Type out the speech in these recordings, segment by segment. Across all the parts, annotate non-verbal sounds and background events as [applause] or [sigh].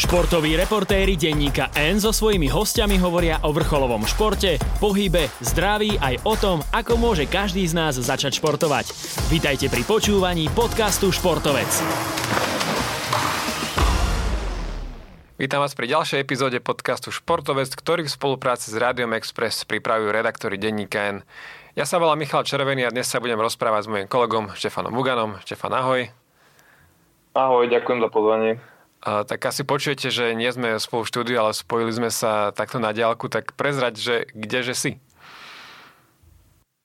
Športoví reportéri denníka N so svojimi hostiami hovoria o vrcholovom športe, pohybe, zdraví aj o tom, ako môže každý z nás začať športovať. Vítajte pri počúvaní podcastu Športovec. Vítam vás pri ďalšej epizóde podcastu Športovec, ktorý v spolupráci s Rádiom Express pripravujú redaktori denníka N. Ja sa volám Michal Červený a dnes sa budem rozprávať s mojim kolegom Štefanom Buganom. Štefan, ahoj. Ahoj, ďakujem za pozvanie. Tak asi počujete, že nie sme spolu v štúdiu, ale spojili sme sa takto na diálku, tak prezrať, že kdeže si?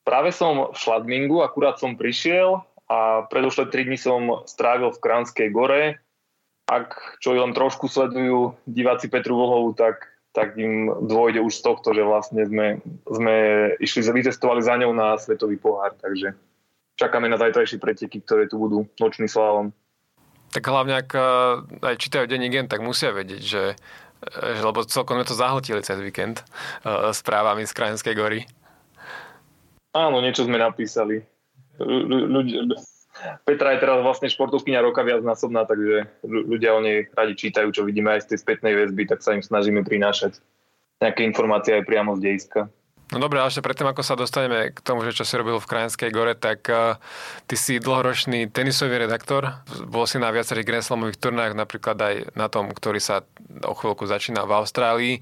Práve som v Šladmingu, akurát som prišiel a predošlé 3 dní som strávil v Kránskej gore. Ak čo len trošku sledujú diváci Petru Vlhovú, tak, tak im dôjde už z tohto, že vlastne sme, sme išli, vycestovali za ňou na Svetový pohár, takže čakáme na zajtrajšie preteky, ktoré tu budú nočný slalom. Tak hlavne, ak eh, aj čítajú denní gen, tak musia vedieť, že, eh, že lebo celkom sme to zahltili cez víkend uh, správami z Krajinskej gory. Áno, niečo sme napísali. Ľudia, Petra je teraz vlastne športovkynia roka viacnásobná, takže ľudia o nej radi čítajú, čo vidíme aj z tej spätnej väzby, tak sa im snažíme prinášať nejaké informácie aj priamo z dejiska. No dobre, ale ešte predtým, ako sa dostaneme k tomu, že čo si robil v Krajinskej gore, tak uh, ty si dlhoročný tenisový redaktor. Bol si na viacerých Grand Slamových turnách, napríklad aj na tom, ktorý sa o chvíľku začína v Austrálii.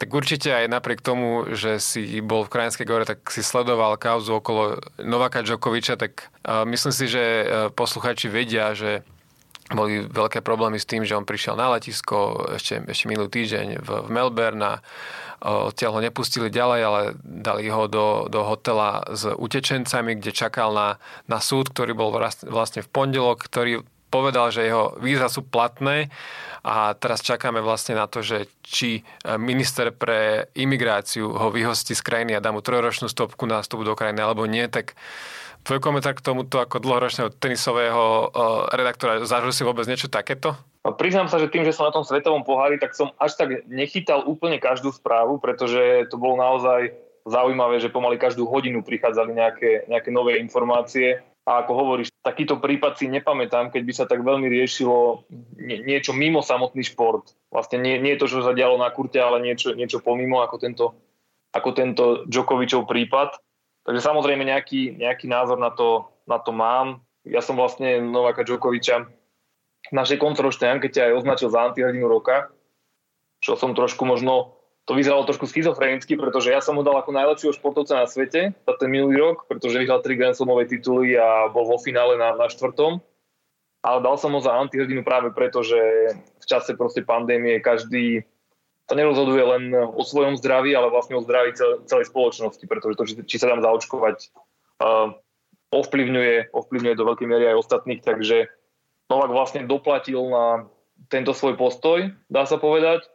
Tak určite aj napriek tomu, že si bol v Krajinskej gore, tak si sledoval kauzu okolo Novaka Djokoviča, tak uh, myslím si, že uh, posluchači vedia, že boli veľké problémy s tým, že on prišiel na letisko ešte, ešte minulý týždeň v, v Melbourne a odtiaľ ho nepustili ďalej, ale dali ho do, do hotela s utečencami, kde čakal na, na súd, ktorý bol vlastne v pondelok, ktorý povedal, že jeho víza sú platné a teraz čakáme vlastne na to, že či minister pre imigráciu ho vyhostí z krajiny a dá mu trojročnú stopku na vstup do krajiny alebo nie, tak tvoj komentár k tomuto ako dlhoročného tenisového redaktora, zažil si vôbec niečo takéto? Priznám sa, že tým, že som na tom svetovom pohári, tak som až tak nechytal úplne každú správu, pretože to bolo naozaj zaujímavé, že pomaly každú hodinu prichádzali nejaké, nejaké nové informácie. A ako hovoríš, takýto prípad si nepamätám, keď by sa tak veľmi riešilo nie, niečo mimo samotný šport. Vlastne nie, nie to, čo sa dialo na kurte, ale niečo, niečo pomimo ako tento, ako tento Djokovičov prípad. Takže samozrejme nejaký, nejaký názor na to, na to mám. Ja som vlastne Novaka Djokoviča v našej koncoročnej ankete aj označil za antihrdinu roka, čo som trošku možno, to vyzeralo trošku schizofrenicky, pretože ja som ho dal ako najlepšieho športovca na svete za ten minulý rok, pretože vyhral tri Grand Slamové tituly a bol vo finále na, na štvrtom. Ale dal som ho za antihrdinu práve preto, že v čase proste pandémie každý sa nerozhoduje len o svojom zdraví, ale vlastne o zdraví celej spoločnosti, pretože to, či, sa dám zaočkovať, uh, ovplyvňuje, ovplyvňuje do veľkej miery aj ostatných, takže Novak vlastne doplatil na tento svoj postoj, dá sa povedať,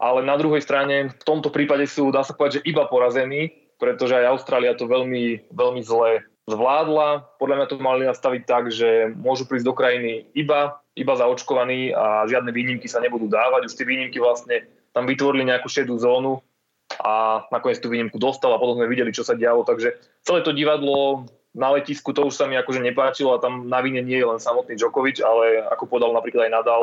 ale na druhej strane v tomto prípade sú, dá sa povedať, že iba porazení, pretože aj Austrália to veľmi, veľmi zle zvládla. Podľa mňa to mali nastaviť tak, že môžu prísť do krajiny iba, iba zaočkovaní a žiadne výnimky sa nebudú dávať. Už tie výnimky vlastne tam vytvorili nejakú šedú zónu a nakoniec tú výnimku dostal a potom sme videli, čo sa dialo. Takže celé to divadlo na letisku to už sa mi akože nepáčilo a tam na vine nie je len samotný Djokovic, ale ako podal napríklad aj Nadal,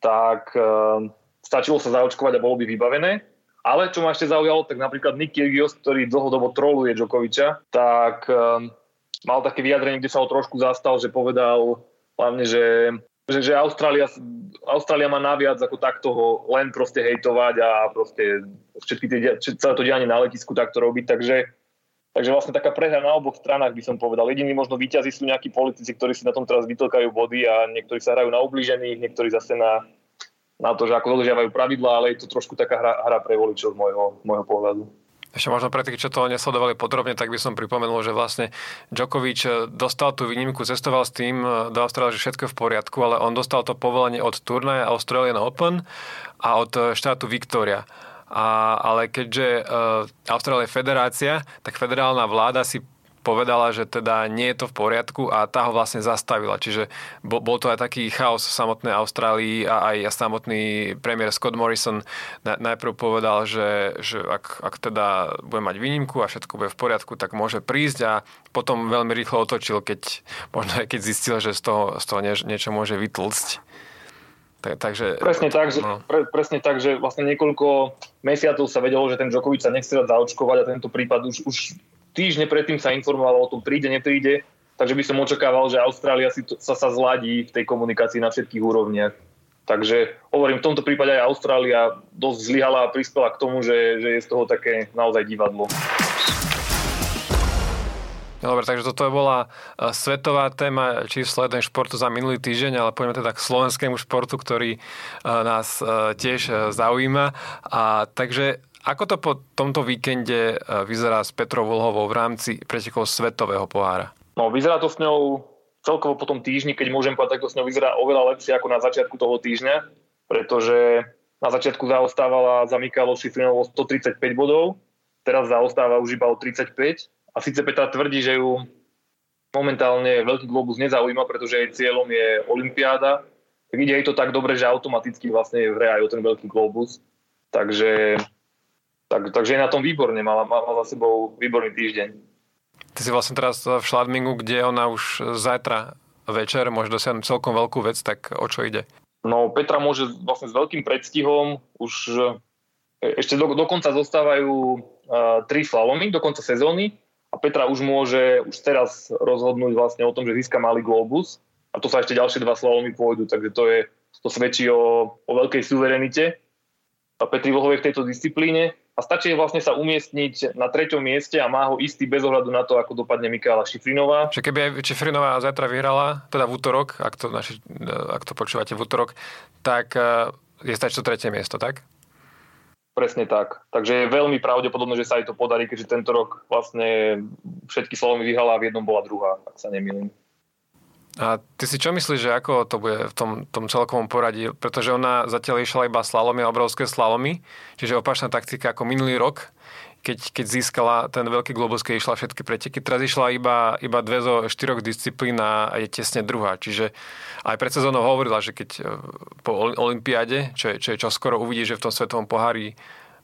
tak uh, stačilo sa zaočkovať a bolo by vybavené. Ale čo ma ešte zaujalo, tak napríklad Nick Kyrgios, ktorý dlhodobo troluje Djokoviča, tak uh, mal také vyjadrenie, kde sa ho trošku zastal, že povedal hlavne, že, že, že Austrália, Austrália má naviac ako takto ho len proste hejtovať a proste všetky tie, celé to dianie na letisku takto robiť. Takže Takže vlastne taká prehra na oboch stranách by som povedal. Jediní možno výťazí sú nejakí politici, ktorí si na tom teraz vytlkajú body a niektorí sa hrajú na ubližených, niektorí zase na, na to, že ako dodržiavajú pravidlá, ale je to trošku taká hra, hra pre voličov z môjho, môjho pohľadu. Ešte možno pre tých, čo to nesledovali podrobne, tak by som pripomenul, že vlastne Djokovic dostal tú výnimku, cestoval s tým do Austrálie, že všetko je v poriadku, ale on dostal to povolenie od turnaja Australian Open a od štátu Victoria. A, ale keďže uh, Austrália je federácia, tak federálna vláda si povedala, že teda nie je to v poriadku a tá ho vlastne zastavila. Čiže bol, bol to aj taký chaos v samotnej Austrálii a aj samotný premiér Scott Morrison na, najprv povedal, že, že ak, ak teda bude mať výnimku a všetko bude v poriadku, tak môže prísť a potom veľmi rýchlo otočil, keď, [laughs] možno aj keď zistil, že z toho, z toho niečo môže vytlcť. Tak, takže, presne, tak, že, no. pre, presne tak, že vlastne niekoľko mesiacov sa vedelo, že ten Djokovic sa nechce dať zaočkovať a tento prípad už, už týždne predtým sa informovalo o tom, príde, nepríde. Takže by som očakával, že Austrália si to, sa, sa zladí v tej komunikácii na všetkých úrovniach. Takže hovorím, v tomto prípade aj Austrália dosť zlyhala a prispela k tomu, že, že je z toho také naozaj divadlo. Dobre, takže toto bola e, svetová téma číslo jeden športu za minulý týždeň, ale poďme teda k slovenskému športu, ktorý e, nás e, tiež zaujíma. A takže ako to po tomto víkende vyzerá s Petrou Volhovou v rámci pretekov svetového pohára? No, vyzerá to s ňou celkovo po tom týždni, keď môžem povedať, tak to s ňou vyzerá oveľa lepšie ako na začiatku toho týždňa, pretože na začiatku zaostávala za Mikalo Šifrinovou 135 bodov, teraz zaostáva už iba o 35 a síce Petra tvrdí, že ju momentálne veľký globus nezaujíma, pretože jej cieľom je Olympiáda, tak ide jej to tak dobre, že automaticky vlastne je v aj o ten veľký globus. Takže, tak, takže je na tom výborne, mala, mala za sebou výborný týždeň. Ty si vlastne teraz v Šladmingu, kde ona už zajtra večer môže dosiahnuť celkom veľkú vec, tak o čo ide? No Petra môže vlastne s veľkým predstihom už e, ešte do, dokonca zostávajú uh, tri slalomy do konca sezóny a Petra už môže už teraz rozhodnúť vlastne o tom, že získa malý globus a to sa ešte ďalšie dva slalomy pôjdu, takže to, je, to svedčí o, o veľkej suverenite a Petri Vlhovej v tejto disciplíne a stačí vlastne sa umiestniť na treťom mieste a má ho istý bez ohľadu na to, ako dopadne Mikála Šifrinová. Čiže keby aj Šifrinová zajtra vyhrala, teda v útorok, ak to, naši, ak to počúvate v útorok, tak eh, je stačí to tretie miesto, tak? Presne tak. Takže je veľmi pravdepodobné, že sa aj to podarí, keďže tento rok vlastne všetky slovomy vyhala a v jednom bola druhá, ak sa nemýlim. A ty si čo myslíš, že ako to bude v tom, tom celkovom poradí? Pretože ona zatiaľ išla iba slalomy, obrovské slalomy, čiže opačná taktika ako minulý rok, keď, keď získala ten veľký globus, keď išla všetky preteky. Teraz išla iba, iba dve zo štyroch disciplín a je tesne druhá. Čiže aj pred sezónou hovorila, že keď e, po olympiáde, čo čo je čoskoro uvidí, že v tom svetovom pohári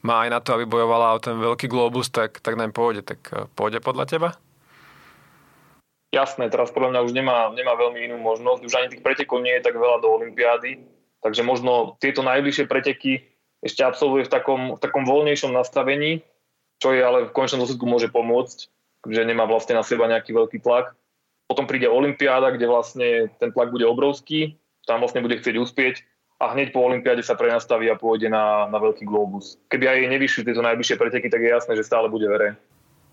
má aj na to, aby bojovala o ten veľký globus, tak, tak nám pôjde. Tak e, pôjde podľa teba? Jasné, teraz podľa mňa už nemá, nemá veľmi inú možnosť. Už ani tých pretekov nie je tak veľa do olympiády. Takže možno tieto najbližšie preteky ešte absolvuje v takom, v takom voľnejšom nastavení, čo je ale v konečnom dôsledku môže pomôcť, že nemá vlastne na seba nejaký veľký tlak. Potom príde Olympiáda, kde vlastne ten tlak bude obrovský, tam vlastne bude chcieť uspieť a hneď po Olympiáde sa prenastaví a pôjde na, na veľký globus. Keby aj nevyšli tieto najbližšie preteky, tak je jasné, že stále bude vere.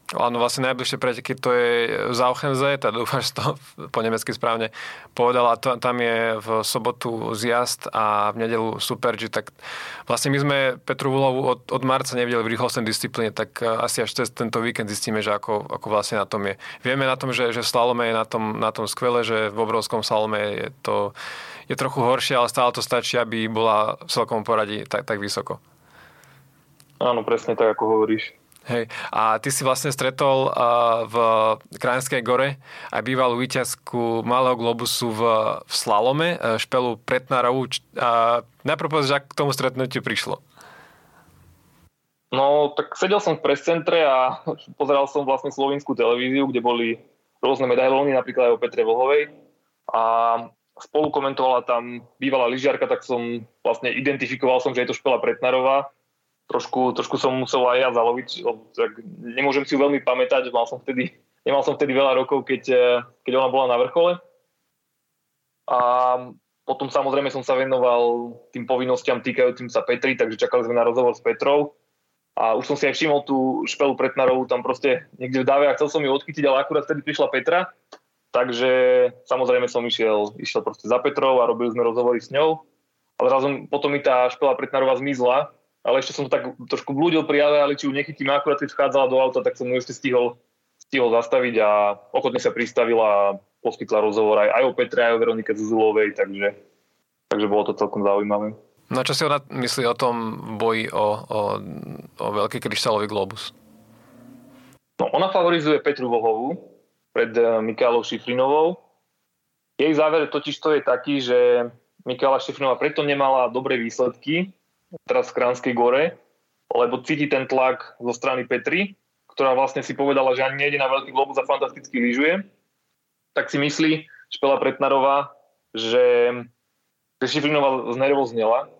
Áno, vlastne najbližšie preteky to je Zauchenze, teda dúfam, [laughs] že to po nemecky správne povedala. Tam je v sobotu zjazd a v nedelu Super G, tak vlastne my sme Petru Vulovu od, od marca nevideli v rýchlostnej disciplíne, tak eh, asi až cez tento víkend zistíme, že ako, ako vlastne na tom je. Vieme na tom, že, že slalome je na tom, na tom skvelé, že v obrovskom slalome je to je trochu horšie, ale stále to stačí, aby bola v celkom poradí tak, tak vysoko. Áno, presne tak, ako hovoríš. Hej. A ty si vlastne stretol uh, v Krajinskej gore aj bývalú víťazku Malého globusu v, v slalome, uh, špelu Pretnárovú. Uh, najprv povedz, k tomu stretnutiu prišlo. No, tak sedel som v prescentre a pozeral som vlastne slovinskú televíziu, kde boli rôzne medailóny, napríklad aj o Petre Vlhovej. A spolu komentovala tam bývalá lyžiarka, tak som vlastne identifikoval som, že je to špela Pretnarová trošku, trošku som musel aj ja zaloviť, tak nemôžem si ju veľmi pamätať, mal som vtedy, nemal som vtedy veľa rokov, keď, eh, keď ona bola na vrchole. A potom samozrejme som sa venoval tým povinnostiam týkajúcim sa Petri, takže čakali sme na rozhovor s Petrou. A už som si aj všimol tú špelu Pretnarovú tam proste niekde v dáve a chcel som ju odchytiť, ale akurát vtedy prišla Petra. Takže samozrejme som išiel, išiel proste za Petrou a robili sme rozhovory s ňou. Ale zrazu potom mi tá špela Pretnarová zmizla ale ešte som to tak trošku blúdil pri ale či ju nechytím, akurát keď vchádzala do auta, tak som ju ešte stihol, stihol zastaviť a ochotne sa pristavila a poskytla rozhovor aj, aj o Petre, aj o Veronike Zuzulovej, takže, takže bolo to celkom zaujímavé. No čo si ona myslí o tom boji o, o, o veľký kryštálový globus? No, ona favorizuje Petru Vohovú pred eh, Mikálou Šifrinovou. Jej záver totiž to je taký, že Mikála Šifrinová preto nemala dobré výsledky, teraz v Kránskej gore, lebo cíti ten tlak zo strany Petri, ktorá vlastne si povedala, že ani nejde na veľký globus a fantasticky lyžuje, tak si myslí Špela Pretnarová, že že Šifrinová znervoznela.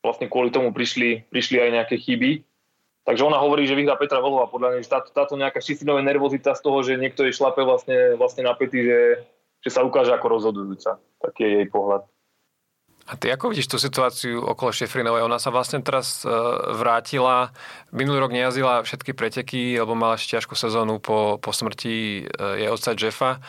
Vlastne kvôli tomu prišli, prišli aj nejaké chyby. Takže ona hovorí, že vyhrá Petra Vlhová. Podľa nej táto, táto nejaká Šifrinová nervozita z toho, že niekto jej šlape vlastne, vlastne na pety, že, že sa ukáže ako rozhodujúca. Taký je jej pohľad. A ty ako vidíš tú situáciu okolo Šefrinovej? Ona sa vlastne teraz e, vrátila, minulý rok nejazdila všetky preteky, lebo mala ešte ťažkú sezónu po, po smrti e, jej otca Jeffa.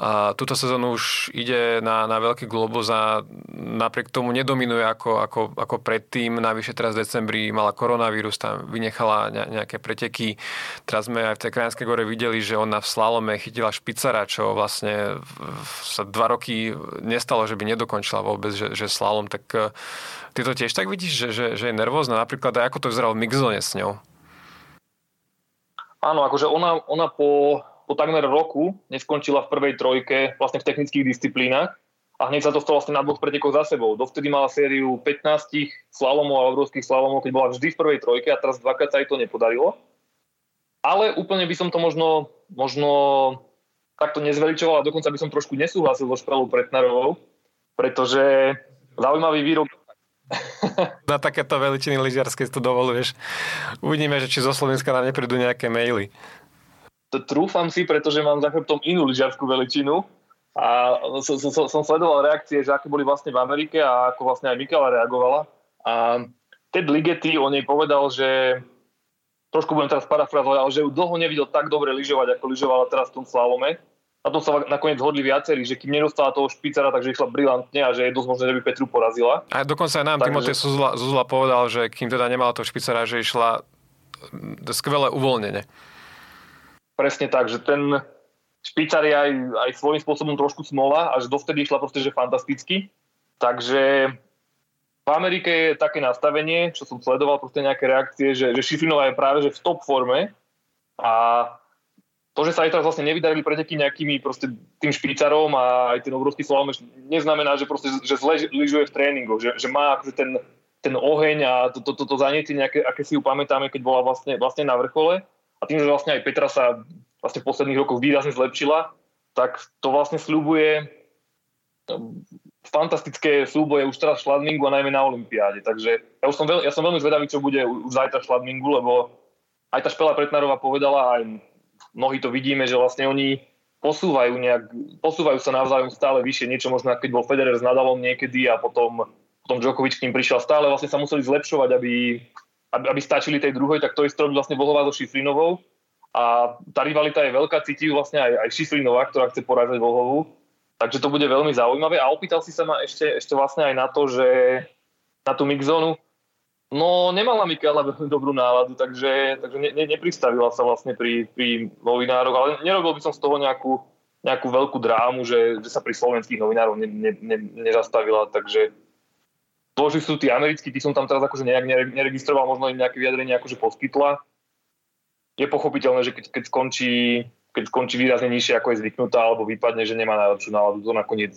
A túto sezónu už ide na, na veľký globus a napriek tomu nedominuje ako, ako, ako predtým. Navyše teraz v decembri mala koronavírus, tam vynechala nejaké preteky. Teraz sme aj v tej Krajinskej gore videli, že ona v slalome chytila špicara, čo vlastne sa dva roky nestalo, že by nedokončila vôbec, že, že slalom. Tak e, ty to tiež tak vidíš, že, že, že je nervózna? Napríklad aj ako to vyzeralo v Mixzone s ňou? Áno, akože ona, ona po po takmer roku neskončila v prvej trojke vlastne v technických disciplínach a hneď sa to stalo vlastne na dvoch pretekoch za sebou. Dovtedy mala sériu 15 slalomov a obrovských slalomov, keď bola vždy v prvej trojke a teraz dvakrát sa jej to nepodarilo. Ale úplne by som to možno, možno takto nezveličoval a dokonca by som trošku nesúhlasil so Šprelou Pretnarovou, pretože zaujímavý výrok [laughs] na takéto veličiny lyžiarskej to dovoluješ. Uvidíme, že či zo Slovenska nám neprídu nejaké maily trúfam si, pretože mám za chrbtom inú lyžiarskú veličinu a som, som, som sledoval reakcie, že aké boli vlastne v Amerike a ako vlastne aj Mikala reagovala. A Ted Ligety o nej povedal, že trošku budem teraz parafrazovať, ale že ju dlho nevidel tak dobre lyžovať, ako lyžovala teraz v tom slalome. Na tom sa nakoniec zhodli viacerí, že kým nedostala toho špicara, takže išla brilantne a že je dosť možné, že by Petru porazila. A dokonca aj nám Takže... Timotej Zuzula, Zuzula povedal, že kým teda nemala toho špicara, že išla skvelé uvoľnenie. Presne tak, že ten špicar je aj, aj svojím spôsobom trošku smola a že dovtedy išla proste, že fantasticky. Takže v Amerike je také nastavenie, čo som sledoval proste nejaké reakcie, že, že Šifrinová je práve že v top forme a to, že sa aj teraz vlastne nevydarili preteky nejakými proste tým špicarom a aj ten obrovský slalom neznamená, že proste že zle lyžuje v tréningu, že, že má akože ten, ten oheň a to, to, to, to zanietie nejaké, aké si ju pamätáme, keď bola vlastne, vlastne na vrchole a tým, že vlastne aj Petra sa vlastne v posledných rokoch výrazne zlepšila, tak to vlastne slúbuje fantastické súboje už teraz v Šladmingu a najmä na Olympiáde. Takže ja, už som, veľ, ja som veľmi zvedavý, čo bude už zajtra v Šladmingu, lebo aj tá Špela Pretnarová povedala, aj mnohí to vidíme, že vlastne oni posúvajú, nejak, posúvajú sa navzájom stále vyššie, niečo možno, keď bol Federer s Nadalom niekedy a potom, potom Djokovic k ním prišiel, stále vlastne sa museli zlepšovať, aby, aby, stačili tej druhej, tak to isté robí vlastne Vlhová so Šifrinovou. A tá rivalita je veľká, cíti vlastne aj, aj Šifrinová, ktorá chce porážať Vlhovú. Takže to bude veľmi zaujímavé. A opýtal si sa ma ešte, ešte vlastne aj na to, že na tú mixzónu, no nemala Mikála veľmi dobrú náladu, takže, takže ne, ne, nepristavila sa vlastne pri, pri novinároch, ale nerobil by som z toho nejakú, nejakú veľkú drámu, že, že sa pri slovenských novinárov ne, ne, ne, nezastavila, takže že sú tí americkí, tí som tam teraz akože nejak neregistroval, možno im nejaké vyjadrenie akože poskytla. Je pochopiteľné, že keď, keď, skončí, keď skončí výrazne nižšie, ako je zvyknutá, alebo vypadne, že nemá najlepšiu náladu, to nakoniec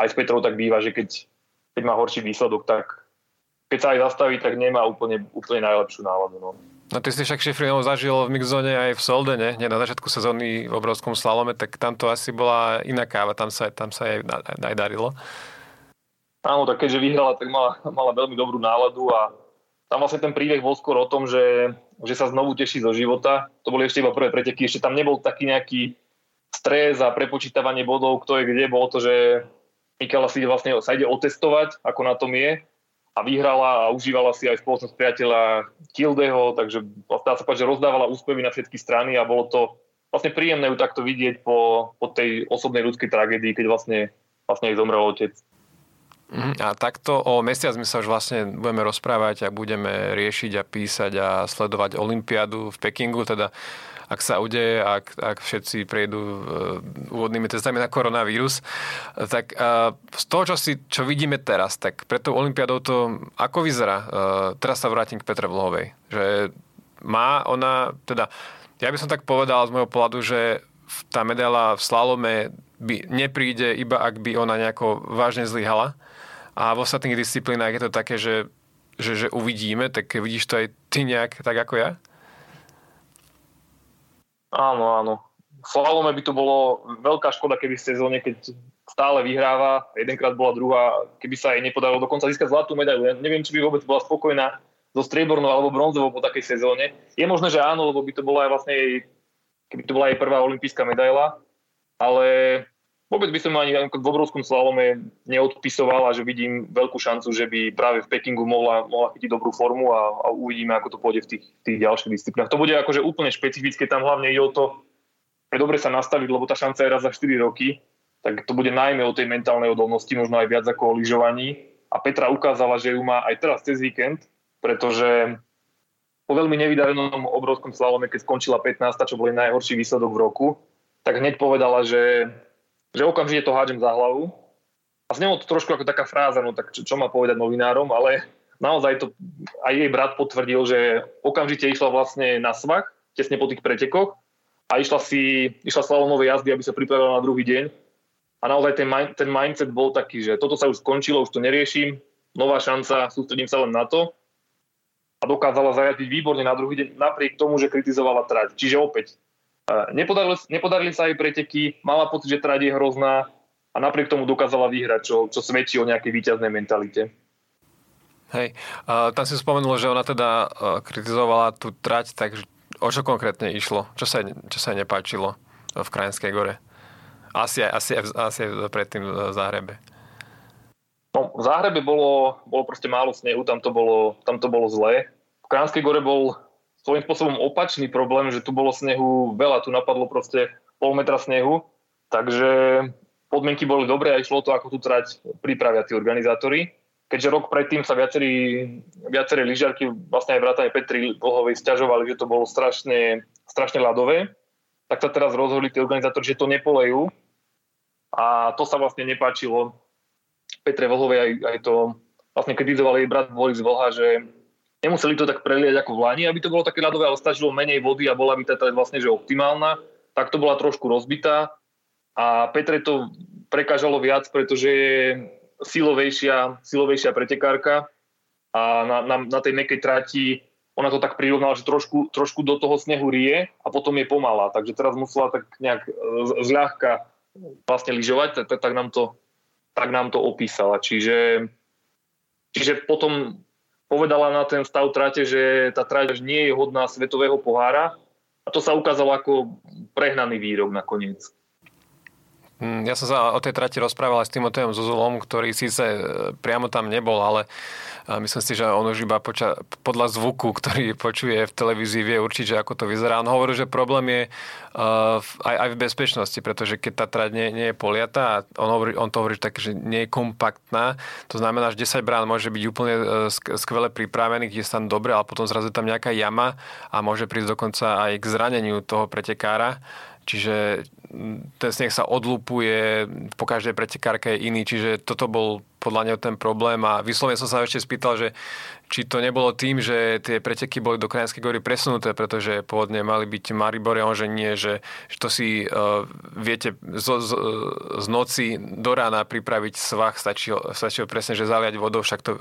aj s Petrou tak býva, že keď, keď má horší výsledok, tak keď sa aj zastaví, tak nemá úplne, úplne najlepšiu náladu. No. No ty si však Šifrinov zažil v mixzone aj v Soldene, nie na začiatku sezóny v obrovskom slalome, tak tam to asi bola iná káva, tam sa, tam sa aj, aj darilo. Áno, tak keďže vyhrala, tak mala, mala veľmi dobrú náladu a tam vlastne ten príbeh bol skôr o tom, že, že sa znovu teší zo života. To boli ešte iba prvé preteky, ešte tam nebol taký nejaký stres a prepočítavanie bodov, kto je kde. Bolo to, že Mikala si vlastne sa ide otestovať, ako na tom je a vyhrala a užívala si aj spoločnosť priateľa Kildeho, takže dá sa povedať, že rozdávala úspevy na všetky strany a bolo to vlastne príjemné ju takto vidieť po, po tej osobnej ľudskej tragédii, keď vlastne, vlastne jej zomrel otec. Mhm. A takto o mesiac my sa už vlastne budeme rozprávať a budeme riešiť a písať a sledovať Olympiádu v Pekingu, teda ak sa udeje, ak, ak všetci prejdú uh, úvodnými testami na koronavírus. Tak uh, z toho, čo, si, čo vidíme teraz, tak pred tou Olympiádou to ako vyzerá? Uh, teraz sa vrátim k Petre Vlhovej. Že má ona, teda ja by som tak povedal z môjho pohľadu, že tá medaila v slalome by nepríde iba ak by ona nejako vážne zlyhala a v ostatných disciplínach je to také, že, že, že uvidíme, tak vidíš to aj ty nejak tak ako ja? Áno, áno. V slalome by to bolo veľká škoda, keby v sezóne, keď stále vyhráva, jedenkrát bola druhá, keby sa jej nepodarilo dokonca získať zlatú medailu. Ja neviem, či by vôbec bola spokojná so striebornou alebo bronzovou po takej sezóne. Je možné, že áno, lebo by to bola aj vlastne jej, keby to bola jej prvá olimpijská medaila, ale vôbec by som ani v obrovskom slalome neodpisoval a že vidím veľkú šancu, že by práve v Pekingu mohla, mohla chytiť dobrú formu a, a uvidíme, ako to pôjde v tých, tých ďalších disciplínach. To bude akože úplne špecifické, tam hlavne ide o to, je dobre sa nastaviť, lebo tá šanca je raz za 4 roky tak to bude najmä o tej mentálnej odolnosti, možno aj viac ako o lyžovaní. A Petra ukázala, že ju má aj teraz cez víkend, pretože po veľmi nevydarenom obrovskom slalome, keď skončila 15, čo bol najhorší výsledok v roku, tak hneď povedala, že, že okamžite to hádžem za hlavu. A znelo to trošku ako taká fráza, no tak čo, čo má povedať novinárom, ale naozaj to aj jej brat potvrdil, že okamžite išla vlastne na svach, tesne po tých pretekoch a išla si, išla slalomové jazdy, aby sa pripravila na druhý deň a naozaj ten, ten mindset bol taký, že toto sa už skončilo, už to neriešim, nová šanca, sústredím sa len na to a dokázala zajadiť výborne na druhý deň, napriek tomu, že kritizovala trať. Čiže opäť, nepodarili, nepodarili sa jej preteky, mala pocit, že trať je hrozná a napriek tomu dokázala vyhrať, čo, čo svedčí o nejakej výťaznej mentalite. Hej, uh, tam si spomenul, že ona teda uh, kritizovala tú trať, tak o čo konkrétne išlo? Čo sa, čo sa nepáčilo v Krajinskej gore? Asi, asi, asi predtým v Záhrebe. No, v Záhrebe bolo, bolo proste málo snehu, tam to bolo, tam to bolo zlé. V Kránskej gore bol svojím spôsobom opačný problém, že tu bolo snehu veľa, tu napadlo proste pol metra snehu, takže podmienky boli dobré a išlo to, ako tu trať pripravia tí organizátori. Keďže rok predtým sa viacerí, viaceré lyžiarky, vlastne aj vrátane Petri Vlhovej, stiažovali, že to bolo strašne, strašne ľadové, tak sa teraz rozhodli tí organizátori, že to nepolejú a to sa vlastne nepáčilo Petre Vlhovej, aj, aj to vlastne kritizoval jej brat Boris Vlha, že nemuseli to tak preliať ako v Lani, aby to bolo také ľadové, ale stačilo menej vody a bola by tá vlastne že optimálna. Tak to bola trošku rozbitá a Petre to prekážalo viac, pretože je silovejšia, silovejšia pretekárka a na, na, na tej mekej trati ona to tak prirovnala, že trošku, trošku do toho snehu rie a potom je pomalá. Takže teraz musela tak nejak zľahka vlastne lyžovať, tak, tak, nám to, tak nám to opísala. Čiže, čiže potom povedala na ten stav trate, že tá trať nie je hodná svetového pohára a to sa ukázalo ako prehnaný výrok nakoniec. Mm, ja som sa o tej trati rozprával aj s Timotejom Zuzulom, ktorý síce e, priamo tam nebol, ale myslím si, že on už iba poča- podľa zvuku, ktorý počuje v televízii, vie určiť, že ako to vyzerá. On hovorí, že problém je uh, aj, aj v bezpečnosti, pretože keď tá trať nie, nie je poliata on, hovorí, on to hovorí tak, že nie je kompaktná, to znamená, že 10 brán môže byť úplne skvele pripravených, je tam dobre, ale potom zrazu tam nejaká jama a môže prísť dokonca aj k zraneniu toho pretekára. Čiže ten sneh sa odlupuje, po každej pretekárke je iný, čiže toto bol podľa neho ten problém. A vyslovene som sa ešte spýtal, že či to nebolo tým, že tie preteky boli do Krajinskej gory presunuté, pretože pôvodne mali byť Maribor a on, že nie, že, že to si uh, viete z, z, z noci do rána pripraviť svach, stačí, stačí presne, že zaliať vodou, však to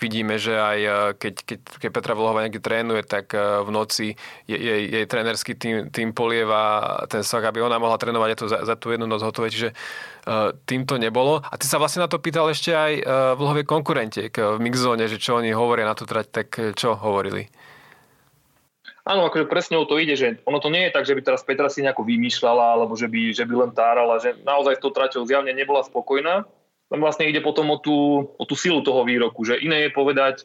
vidíme, že aj e, keď, keď, keď Petra Vlhová niekde trénuje, tak e, v noci jej, jej, trénerský tým, tým polieva ten sak, aby ona mohla trénovať aj to za, za tú jednu noc hotové. Čiže uh, tým to nebolo. A ty sa vlastne na to pýtal ešte aj Vlhovej konkurentiek v mixzone, že čo oni hovoria na tú trať, tak čo hovorili? Áno, akože presne o to ide, že ono to nie je tak, že by teraz Petra si nejako vymýšľala, alebo že by, že by len tárala, že naozaj s tou traťou zjavne nebola spokojná len vlastne ide potom o tú, o tú silu toho výroku, že iné je povedať,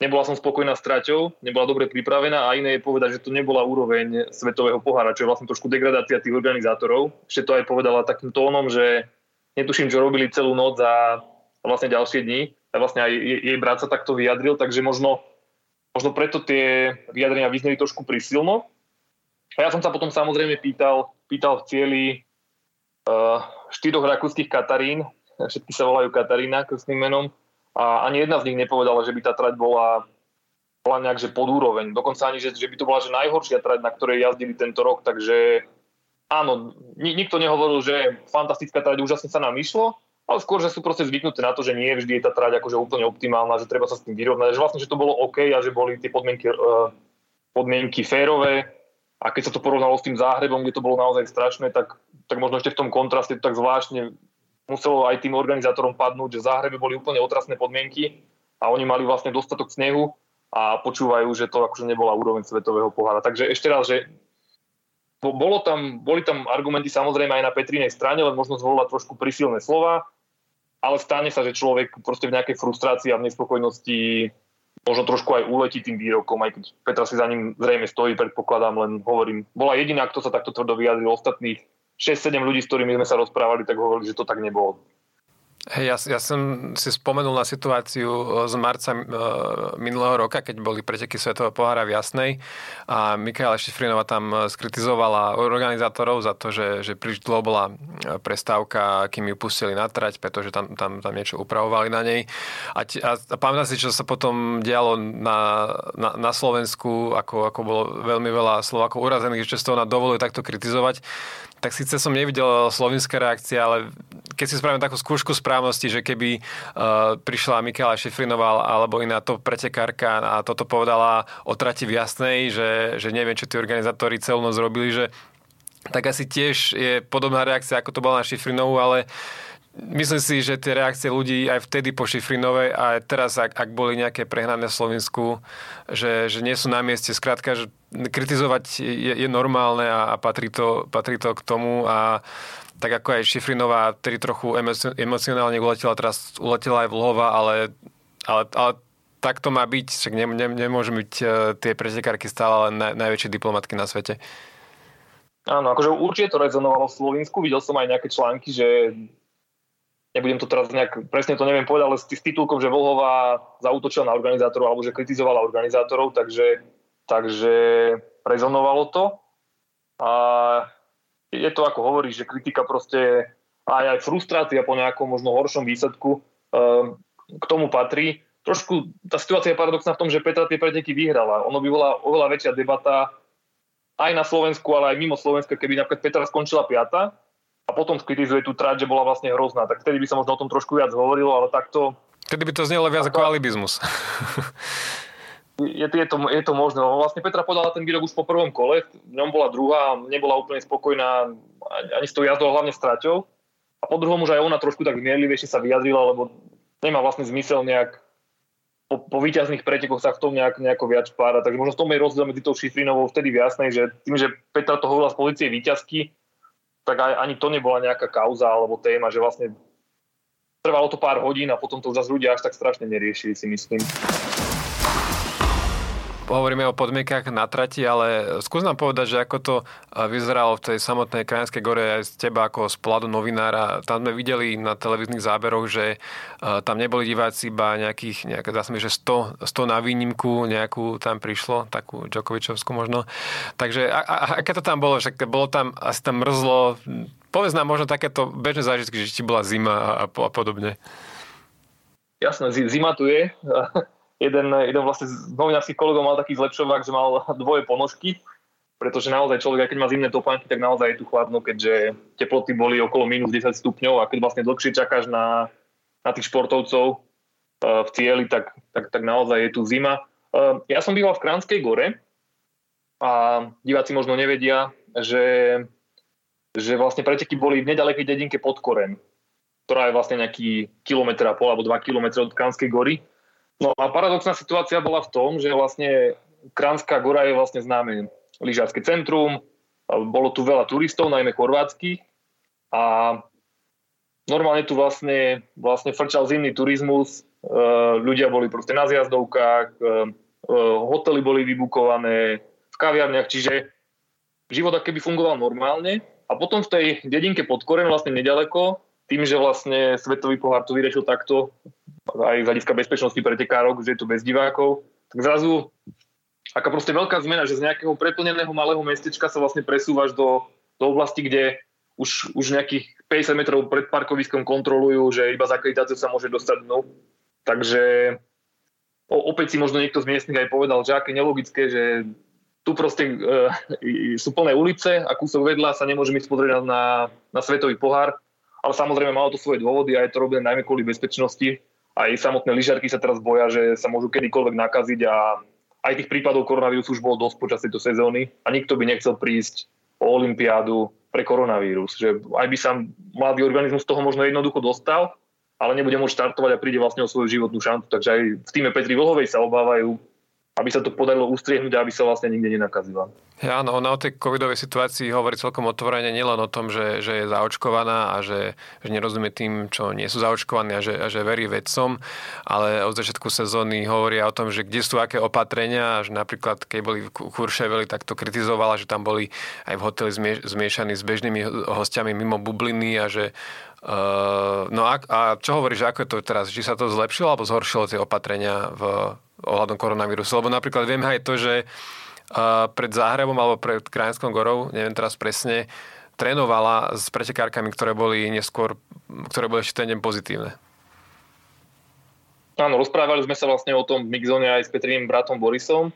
nebola som spokojná s traťou, nebola dobre pripravená a iné je povedať, že to nebola úroveň svetového pohára, čo je vlastne trošku degradácia tých organizátorov. Ešte to aj povedala takým tónom, že netuším, čo robili celú noc a, vlastne ďalšie dni. A vlastne aj jej brat sa takto vyjadril, takže možno, možno preto tie vyjadrenia vyzneli trošku prísilno. A ja som sa potom samozrejme pýtal, pýtal v cieli uh, štyroch rakúskych Katarín, všetky sa volajú Katarína krstným menom a ani jedna z nich nepovedala, že by tá trať bola, bola nejak že pod úroveň. Dokonca ani, že, že by to bola že najhoršia trať, na ktorej jazdili tento rok, takže áno, nikto nehovoril, že fantastická trať, úžasne sa nám išlo, ale skôr, že sú proste zvyknuté na to, že nie vždy je tá trať akože úplne optimálna, že treba sa s tým vyrovnať, že vlastne, že to bolo OK a že boli tie podmienky, uh, podmienky férové a keď sa to porovnalo s tým záhrebom, kde to bolo naozaj strašné, tak, tak možno ešte v tom kontraste to tak zvláštne muselo aj tým organizátorom padnúť, že v Záhrebe boli úplne otrasné podmienky a oni mali vlastne dostatok snehu a počúvajú, že to akože nebola úroveň svetového pohára. Takže ešte raz, že bolo tam, boli tam argumenty samozrejme aj na Petrinej strane, len možno zvolila trošku prísilné slova, ale stane sa, že človek proste v nejakej frustrácii a v nespokojnosti možno trošku aj uletí tým výrokom, aj keď Petra si za ním zrejme stojí, predpokladám, len hovorím, bola jediná, kto sa takto tvrdo vyjadril, ostatných 6-7 ľudí, s ktorými sme sa rozprávali, tak hovorili, že to tak nebolo. Hej, ja, ja som si spomenul na situáciu e, z marca e, minulého roka, keď boli preteky Svetového pohára v Jasnej a Mikaela Šifrinová tam e, skritizovala organizátorov za to, že, že príliš dlho bola e, prestávka, kým ju pustili na trať, pretože tam, tam, tam niečo upravovali na nej. A, a, a pamätám si, čo sa potom dialo na, na, na Slovensku, ako, ako bolo veľmi veľa Slovákov urazených, ešte z toho na dovolujú takto kritizovať tak síce som nevidel slovenská reakcia, ale keď si spravím takú skúšku správnosti, že keby uh, prišla Mikála Šifrinová alebo iná to pretekárka a toto povedala o trati v Jasnej, že, že neviem, čo tí organizátori celú noc robili, že tak asi tiež je podobná reakcia, ako to bola na Šifrinovú, ale Myslím si, že tie reakcie ľudí aj vtedy po Šifrinovej a teraz, ak, ak boli nejaké prehnané v Slovensku, že, že nie sú na mieste. Skrátka, že kritizovať je, je normálne a, a patrí, to, patrí to k tomu a tak ako aj Šifrinová, ktorý trochu emocionálne uletela, teraz uletela aj Vlhova, ale, ale, ale tak to má byť, však ne, ne, nemôžu byť uh, tie pretekárky stále len na, najväčšie diplomatky na svete. Áno, akože určite to rezonovalo v Slovensku. Videl som aj nejaké články, že nebudem to teraz nejak, presne to neviem povedať, ale s, s titulkom, že Volhová zautočila na organizátorov alebo že kritizovala organizátorov, takže, takže rezonovalo to. A je to ako hovoríš, že kritika proste aj, aj frustrácia po nejakom možno horšom výsledku um, k tomu patrí. Trošku tá situácia je paradoxná v tom, že Petra tie preteky vyhrala. Ono by bola oveľa väčšia debata aj na Slovensku, ale aj mimo Slovenska, keby napríklad Petra skončila piata a potom skritizuje tú trať, že bola vlastne hrozná. Tak vtedy by sa možno o tom trošku viac hovorilo, ale takto... Vtedy by to znelo viac ako alibizmus. je, je, to, je to možné. Vlastne Petra podala ten výrok už po prvom kole, v ňom bola druhá, nebola úplne spokojná ani s tou jazdou, hlavne s traťou. A po druhom už aj ona trošku tak zmierlivejšie sa vyjadrila, lebo nemá vlastne zmysel nejak po, po víťazných pretekoch sa v tom nejak, nejako viac pára. Takže možno v tom je rozdiel medzi tou Šifrinovou vtedy jasnej, že tým, že Petra to hovorila z pozície výťazky, tak aj, ani to nebola nejaká kauza alebo téma, že vlastne trvalo to pár hodín a potom to zase ľudia až tak strašne neriešili, si myslím hovoríme o podmienkach na trati, ale skús nám povedať, že ako to vyzeralo v tej samotnej Krajinskej gore aj z teba ako z pohľadu novinára. Tam sme videli na televíznych záberoch, že tam neboli diváci iba nejakých, nejak, dá sa mi, že 100, 100 na výnimku nejakú tam prišlo, takú Djokovičovskú možno. Takže a, a, aké to tam bolo? Však bolo tam, asi tam mrzlo. Povedz nám možno takéto bežné zážitky, že ti bola zima a, a, a podobne. Jasné, zima tu je [laughs] jeden, jeden vlastne z novinárskych kolegov mal taký zlepšovák, že mal dvoje ponožky, pretože naozaj človek, aj keď má zimné topánky, tak naozaj je tu chladno, keďže teploty boli okolo minus 10 stupňov a keď vlastne dlhšie čakáš na, na tých športovcov uh, v cieli, tak, tak, tak naozaj je tu zima. Uh, ja som býval v Kránskej gore a diváci možno nevedia, že, že vlastne preteky boli v nedalekej dedinke pod Korem, ktorá je vlastne nejaký kilometr a pol alebo dva kilometre od Kránskej gory. No a paradoxná situácia bola v tom, že vlastne Kránska gora je vlastne známe lyžařské centrum, bolo tu veľa turistov, najmä chorvátskych a normálne tu vlastne, vlastne frčal zimný turizmus, e, ľudia boli proste na zjazdovkách, e, e, hotely boli vybukované, v kaviarniach, čiže život keby fungoval normálne. A potom v tej dedinke pod Koren, vlastne nedaleko, tým, že vlastne Svetový pohár to vyriešil takto, aj z hľadiska bezpečnosti pretekárov, že je tu bez divákov, tak zrazu aká proste veľká zmena, že z nejakého preplneného malého mestečka sa vlastne presúvaš do, do oblasti, kde už, už nejakých 50 metrov pred parkoviskom kontrolujú, že iba za akreditáciu sa môže dostať dnu. Takže o, opäť si možno niekto z miestnych aj povedal, že aké nelogické, že tu proste e, [laughs] sú plné ulice a kúsok vedľa sa nemôžeme ísť pozrieť na, na svetový pohár ale samozrejme malo to svoje dôvody a je to robené najmä kvôli bezpečnosti. Aj samotné lyžiarky sa teraz boja, že sa môžu kedykoľvek nakaziť a aj tých prípadov koronavírusu už bolo dosť počas tejto sezóny a nikto by nechcel prísť o Olympiádu pre koronavírus. Že aj by sa mladý organizmus z toho možno jednoducho dostal, ale nebude môcť štartovať a príde vlastne o svoju životnú šancu. Takže aj v týme Petri Vlhovej sa obávajú aby sa to podarilo ustriehnúť a aby sa vlastne nikde nenakazila. Ja, áno, ona o tej covidovej situácii hovorí celkom otvorene nielen o tom, že, že je zaočkovaná a že, že nerozumie tým, čo nie sú zaočkovaní a že, a že verí vedcom, ale od začiatku sezóny hovoria o tom, že kde sú aké opatrenia, že napríklad keď boli v Kurševeli, tak to kritizovala, že tam boli aj v hoteli zmiešaní s bežnými hostiami mimo bubliny a že Uh, no a, a čo hovoríš, ako je to teraz? Či sa to zlepšilo alebo zhoršilo tie opatrenia v ohľadom koronavírusu? Lebo napríklad vieme aj to, že pred Záhrebom alebo pred Krajinskou gorou, neviem teraz presne, trénovala s pretekárkami, ktoré boli neskôr, ktoré boli ešte ten deň pozitívne. Áno, rozprávali sme sa vlastne o tom v Mixzone aj s Petriným bratom Borisom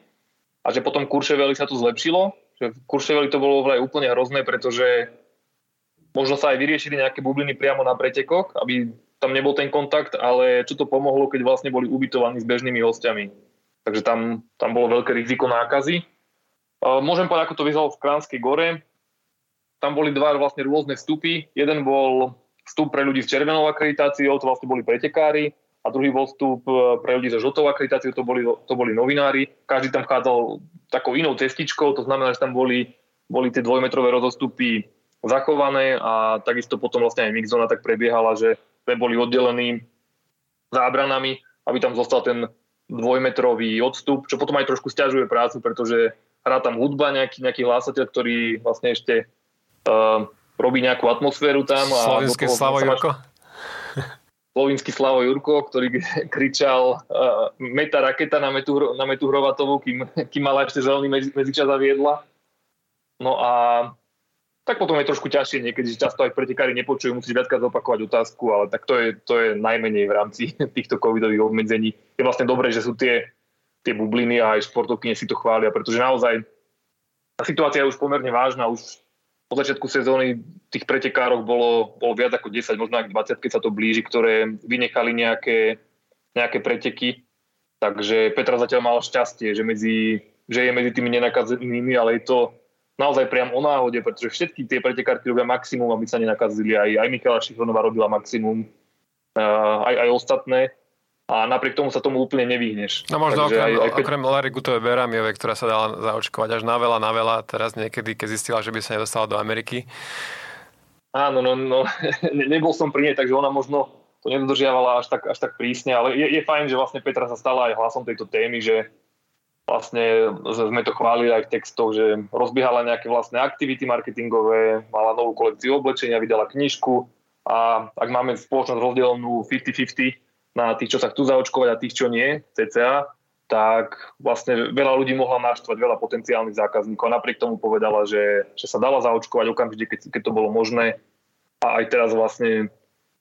a že potom Kurševeli sa to zlepšilo. Že v Kurševeli to bolo vraj úplne hrozné, pretože Možno sa aj vyriešili nejaké bubliny priamo na pretekoch, aby tam nebol ten kontakt, ale čo to pomohlo, keď vlastne boli ubytovaní s bežnými hostiami. Takže tam, tam bolo veľké riziko nákazy. Môžem povedať, ako to vyzeralo v Kránskej gore. Tam boli dva vlastne rôzne vstupy. Jeden bol vstup pre ľudí s červenou akreditáciou, to vlastne boli pretekári, a druhý bol vstup e, pre ľudí so žltou akreditáciou, to boli, to boli novinári. Každý tam chádzal takou inou cestičkou, to znamená, že tam boli, boli tie dvojmetrové rozostupy zachované a takisto potom vlastne aj mixzona tak prebiehala, že boli oddelení zábranami, aby tam zostal ten dvojmetrový odstup, čo potom aj trošku stiažuje prácu, pretože hrá tam hudba, nejaký, nejaký hlásateľ, ktorý vlastne ešte uh, robí nejakú atmosféru tam. Slovenský Slavo Jurko? Slovinský Slavo Jurko, ktorý [laughs] kričal uh, meta raketa na metu, na metu Hrovatovú, kým, kým mala ešte zelený medzi, medzičas zaviedla. No a tak potom je trošku ťažšie niekedy, že často aj pretekári nepočujú, musíš viackrát zopakovať otázku, ale tak to je, to je najmenej v rámci [laughs] týchto covidových obmedzení. Je vlastne dobré, že sú tie, tie bubliny a aj športovky si to chvália, pretože naozaj tá situácia je už pomerne vážna. Už po začiatku sezóny tých pretekárov bolo, bolo viac ako 10, možno aj 20, keď sa to blíži, ktoré vynechali nejaké, nejaké preteky. Takže Petra zatiaľ mal šťastie, že, medzi, že je medzi tými nenakazenými, ale je to naozaj priam o náhode, pretože všetky tie pretekárky robia maximum, aby sa nenakazili. Aj, aj Michala Šichonová robila maximum, aj, aj ostatné. A napriek tomu sa tomu úplne nevyhneš. No možno Takže okrem, aj, aj keď... okrem Larry Gutovej Beramiove, ktorá sa dala zaočkovať až na veľa, na veľa, teraz niekedy, keď zistila, že by sa nedostala do Ameriky. Áno, no, no [laughs] nebol som pri nej, takže ona možno to nedodržiavala až tak, až tak prísne, ale je, je fajn, že vlastne Petra sa stala aj hlasom tejto témy, že, vlastne sme to chválili aj v textoch, že rozbiehala nejaké vlastné aktivity marketingové, mala novú kolekciu oblečenia, vydala knižku a ak máme spoločnosť rozdelenú 50-50 na tých, čo sa chcú zaočkovať a tých, čo nie, CCA, tak vlastne veľa ľudí mohla naštvať, veľa potenciálnych zákazníkov. A napriek tomu povedala, že, že sa dala zaočkovať okamžite, keď, keď to bolo možné. A aj teraz vlastne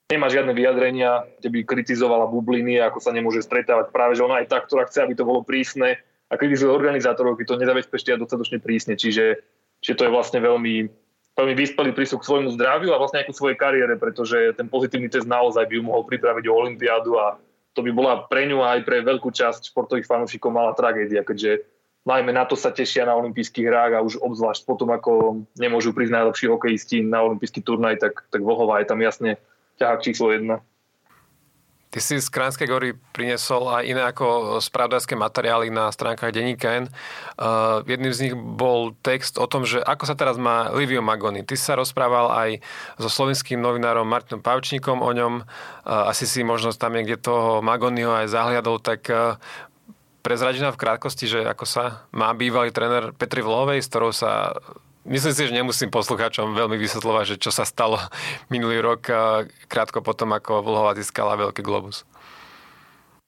nemá žiadne vyjadrenia, kde by kritizovala bubliny, ako sa nemôže stretávať. Práve, že ona aj tá, ktorá chce, aby to bolo prísne, a kritizuje organizátorov, keď to nezabezpečia dostatočne prísne. Čiže, čiže to je vlastne veľmi, veľmi vyspelý prístup k svojmu zdraviu a vlastne aj ku svojej kariére, pretože ten pozitívny test naozaj by ju mohol pripraviť o Olympiádu a to by bola pre ňu aj pre veľkú časť športových fanúšikov malá tragédia, keďže najmä na to sa tešia na olympijských hrách a už obzvlášť potom, ako nemôžu prísť najlepší hokejisti na olympijský turnaj, tak, tak Vlhová je tam jasne ťahák číslo jedna. Ty si z Kránskej gory priniesol aj iné ako spravodajské materiály na stránkach denníka N. Uh, jedným z nich bol text o tom, že ako sa teraz má Livio Magoni. Ty sa rozprával aj so slovenským novinárom Martinom Pavčníkom o ňom. Uh, asi si možno tam niekde toho Magoniho aj zahliadol, tak uh, prezradí v krátkosti, že ako sa má bývalý tréner Petri Vlovej, s ktorou sa Myslím si, že nemusím poslucháčom veľmi vysvetľovať, že čo sa stalo [laughs] minulý rok krátko potom, ako Vlhova získala Veľký Globus.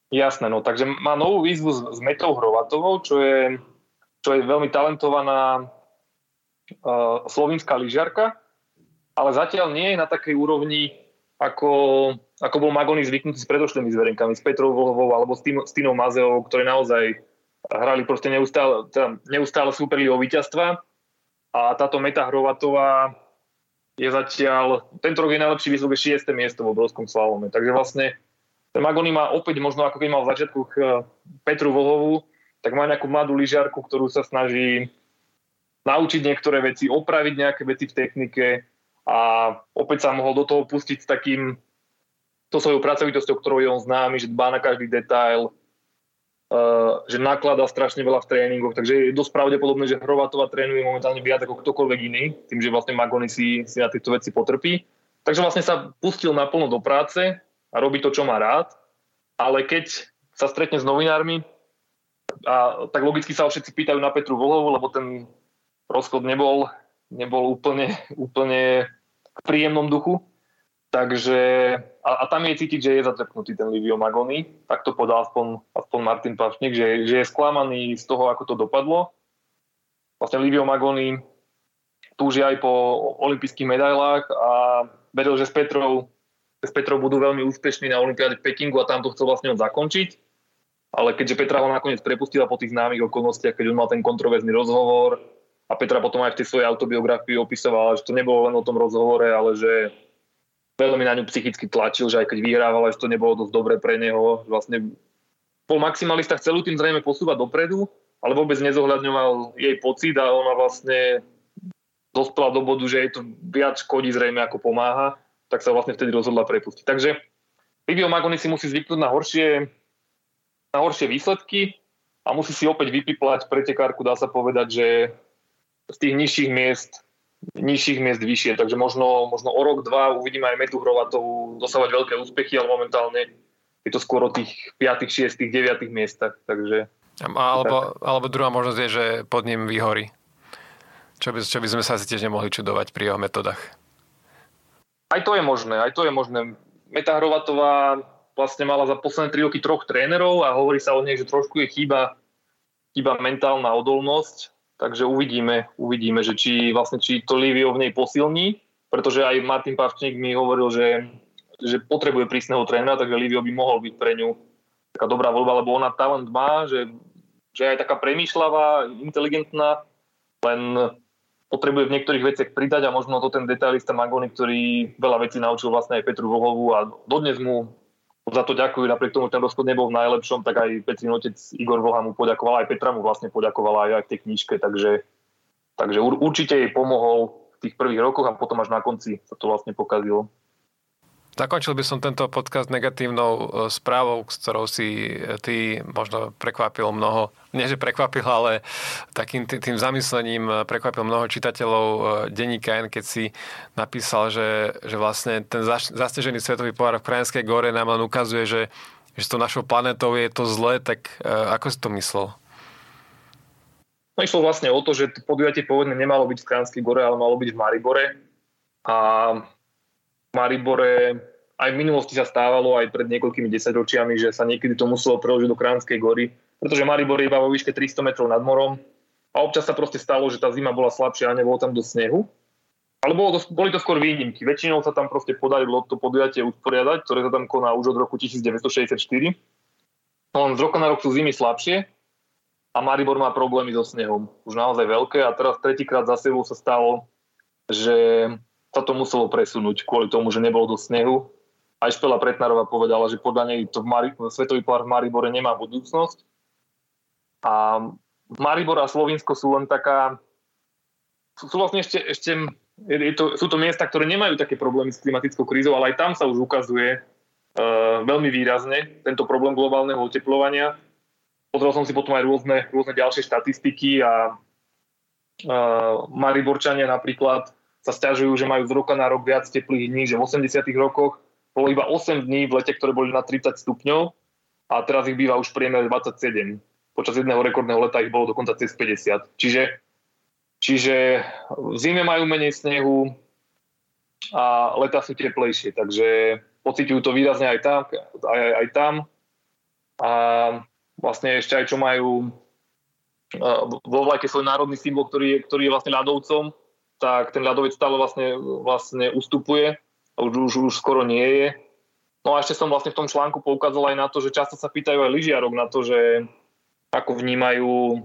Jasné, no takže má novú výzvu s, s Metou Hrovatovou, čo je, čo je veľmi talentovaná uh, slovinská lyžiarka, ale zatiaľ nie je na takej úrovni, ako, ako bol Magoni zvyknutý s predošlými zverenkami, s Petrou Vlhovou alebo s, tým, s Tínou Mazeovou, ktoré naozaj hrali proste neustále, teda neustále superli o víťazstva a táto Meta Hrovatová je zatiaľ, tento rok je najlepší výsledok 6. miesto v obrovskom slalome. Takže vlastne ten Magoni má opäť možno ako keď mal v začiatku Petru Vlhovú, tak má nejakú mladú lyžiarku, ktorú sa snaží naučiť niektoré veci, opraviť nejaké veci v technike a opäť sa mohol do toho pustiť s takým to svojou pracovitosťou, ktorou je on známy, že dbá na každý detail, že naklada strašne veľa v tréningoch, takže je dosť pravdepodobné, že Hrovatova trénuje momentálne viac ako ktokoľvek iný, tým, že vlastne Magony si, si na týchto veci potrpí. Takže vlastne sa pustil naplno do práce a robí to, čo má rád, ale keď sa stretne s novinármi, a tak logicky sa všetci pýtajú na Petru Vlhovu, lebo ten rozchod nebol, nebol úplne, úplne v príjemnom duchu. Takže, a, a tam je cítiť, že je zatrpnutý ten Livio Magoni, tak to podal aspoň, aspoň Martin Pavšnik, že, že je sklamaný z toho, ako to dopadlo. Vlastne Livio Magoni túži aj po olympijských medailách a veril, že s Petrou, s Petrou budú veľmi úspešní na Olympiáde v Pekingu a tam to chcel vlastne on zakončiť. Ale keďže Petra ho nakoniec prepustila po tých známych okolnostiach, keď on mal ten kontroverzný rozhovor a Petra potom aj v tej svojej autobiografii opisovala, že to nebolo len o tom rozhovore, ale že veľmi na ňu psychicky tlačil, že aj keď vyhrával, že to nebolo dosť dobre pre neho. Vlastne bol maximalista, chcel tým zrejme posúvať dopredu, ale vôbec nezohľadňoval jej pocit a ona vlastne dospela do bodu, že jej to viac škodí zrejme ako pomáha, tak sa vlastne vtedy rozhodla prepustiť. Takže Livio Magoni si musí zvyknúť na horšie, na horšie výsledky a musí si opäť vypiplať pretekárku, dá sa povedať, že z tých nižších miest nižších miest vyššie, takže možno, možno o rok, dva uvidíme aj Metu Hrovatovú dosávať veľké úspechy, ale momentálne je to skôr o tých 5., 6., 9. miestach, takže... Alebo, alebo druhá možnosť je, že pod ním vyhorí. Čo by, čo by sme sa asi tiež nemohli čudovať pri jeho metodách. Aj to je možné, aj to je možné. Meta Hrovatová vlastne mala za posledné 3 roky troch trénerov a hovorí sa o nej, že trošku je chýba, chýba mentálna odolnosť, Takže uvidíme, uvidíme, že či vlastne či to Livio v nej posilní, pretože aj Martin Pavčník mi hovoril, že, že potrebuje prísneho trénera, takže Livio by mohol byť pre ňu taká dobrá voľba, lebo ona talent má, že, že je taká premýšľavá, inteligentná, len potrebuje v niektorých veciach pridať a možno to ten detailista Magoni, ktorý veľa vecí naučil vlastne aj Petru Vohovu a dodnes mu za to ďakujú, napriek tomu ten rozchod nebol v najlepšom, tak aj Petrin otec Igor Vlha mu poďakoval, aj Petra mu vlastne poďakovala aj, v tej knižke, takže, takže určite jej pomohol v tých prvých rokoch a potom až na konci sa to vlastne pokazilo. Zakončil by som tento podcast negatívnou e, správou, s ktorou si e, ty možno prekvapil mnoho, nie že prekvapil, ale takým tým zamyslením e, prekvapil mnoho čitateľov denníka N, keď si napísal, že, že vlastne ten zastežený svetový pohár v Krajinskej gore nám len ukazuje, že, že s tou našou planetou je to zlé, tak ako si to myslel? No išlo vlastne o to, že podujatie pôvodne nemalo byť v Krajinskej gore, ale malo byť v Maribore. A Maribore aj v minulosti sa stávalo, aj pred niekoľkými desaťročiami, že sa niekedy to muselo preložiť do Kránskej gory, pretože Maribor je iba vo výške 300 metrov nad morom a občas sa proste stalo, že tá zima bola slabšia a nebolo tam do snehu. Ale bolo to, boli to skôr výnimky. Väčšinou sa tam proste podarilo to podujatie usporiadať, ktoré sa tam koná už od roku 1964. No len z roka na rok sú zimy slabšie a Maribor má problémy so snehom. Už naozaj veľké a teraz tretíkrát za sebou sa stalo, že sa to muselo presunúť kvôli tomu, že nebolo do snehu. Aj Špela Pretnarová povedala, že podľa nej to v Mari- Svetový pohár v Maribore nemá budúcnosť. A Maribor a Slovinsko sú len taká... Sú vlastne ešte... ešte je to, sú to miesta, ktoré nemajú také problémy s klimatickou krízou, ale aj tam sa už ukazuje uh, veľmi výrazne tento problém globálneho oteplovania. Pozrel som si potom aj rôzne, rôzne ďalšie štatistiky a uh, Mariborčania napríklad sa stiažujú, že majú z roka na rok viac teplých dní, že v 80 rokoch bolo iba 8 dní v lete, ktoré boli na 30 stupňov a teraz ich býva už priemer 27. Počas jedného rekordného leta ich bolo dokonca cez 50. Čiže, čiže v zime majú menej snehu a leta sú teplejšie, takže pociťujú to výrazne aj tam, aj, aj, aj tam. A vlastne ešte aj čo majú vo vlajke svoj národný symbol, ktorý je, ktorý je vlastne ľadovcom, tak ten ľadovec stále vlastne, vlastne ustupuje už, už, už skoro nie je. No a ešte som vlastne v tom článku poukázal aj na to, že často sa pýtajú aj lyžiarok na to, že ako vnímajú,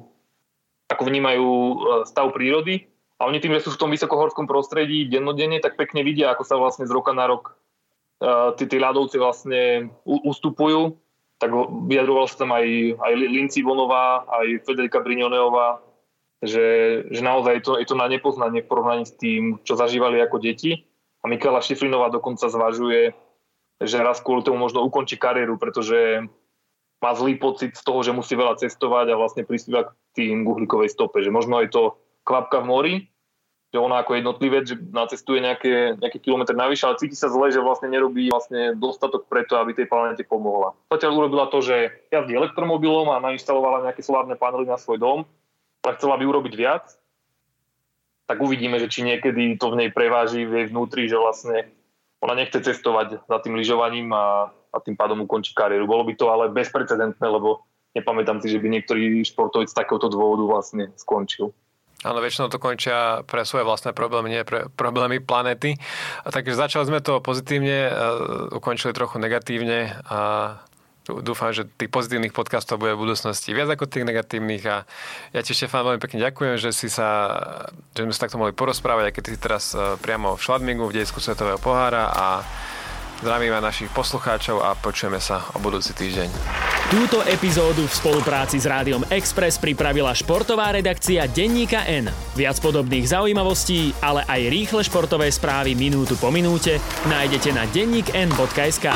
ako vnímajú e, stav prírody. A oni tým, že sú v tom vysokohorskom prostredí dennodenne, tak pekne vidia, ako sa vlastne z roka na rok uh, tí, tí ľadovci vlastne ustupujú. Tak vyjadroval sa tam aj, aj Linci Vonová, aj Federica Brignoneová, že, že naozaj je to, je to na nepoznanie v porovnaní s tým, čo zažívali ako deti. A Mikála Šifrinová dokonca zvažuje, že raz kvôli tomu možno ukončí kariéru, pretože má zlý pocit z toho, že musí veľa cestovať a vlastne prispieva k tým uhlíkovej stope. Že možno je to kvapka v mori, že ona ako jednotlivec, že nacestuje nejaké, nejaké kilometr navyše, ale cíti sa zle, že vlastne nerobí vlastne dostatok preto, aby tej planete pomohla. Zatiaľ urobila to, že jazdí elektromobilom a nainštalovala nejaké solárne panely na svoj dom, ale chcela by urobiť viac, tak uvidíme, že či niekedy to v nej preváži v jej vnútri, že vlastne ona nechce cestovať za tým lyžovaním a, a tým pádom ukončí kariéru. Bolo by to ale bezprecedentné, lebo nepamätám si, že by niektorý športovec z takéhoto dôvodu vlastne skončil. Áno, väčšinou to končia pre svoje vlastné problémy, nie pre problémy planety. Takže začali sme to pozitívne, ukončili trochu negatívne a dúfam, že tých pozitívnych podcastov bude v budúcnosti viac ako tých negatívnych a ja ti Štefán veľmi pekne ďakujem, že si sa, že sme sa takto mohli porozprávať, aj keď si teraz e, priamo v Šladmingu v dejsku Svetového pohára a Zdravíme našich poslucháčov a počujeme sa o budúci týždeň. Túto epizódu v spolupráci s Rádiom Express pripravila športová redakcia Denníka N. Viac podobných zaujímavostí, ale aj rýchle športové správy minútu po minúte nájdete na denníkn.sk.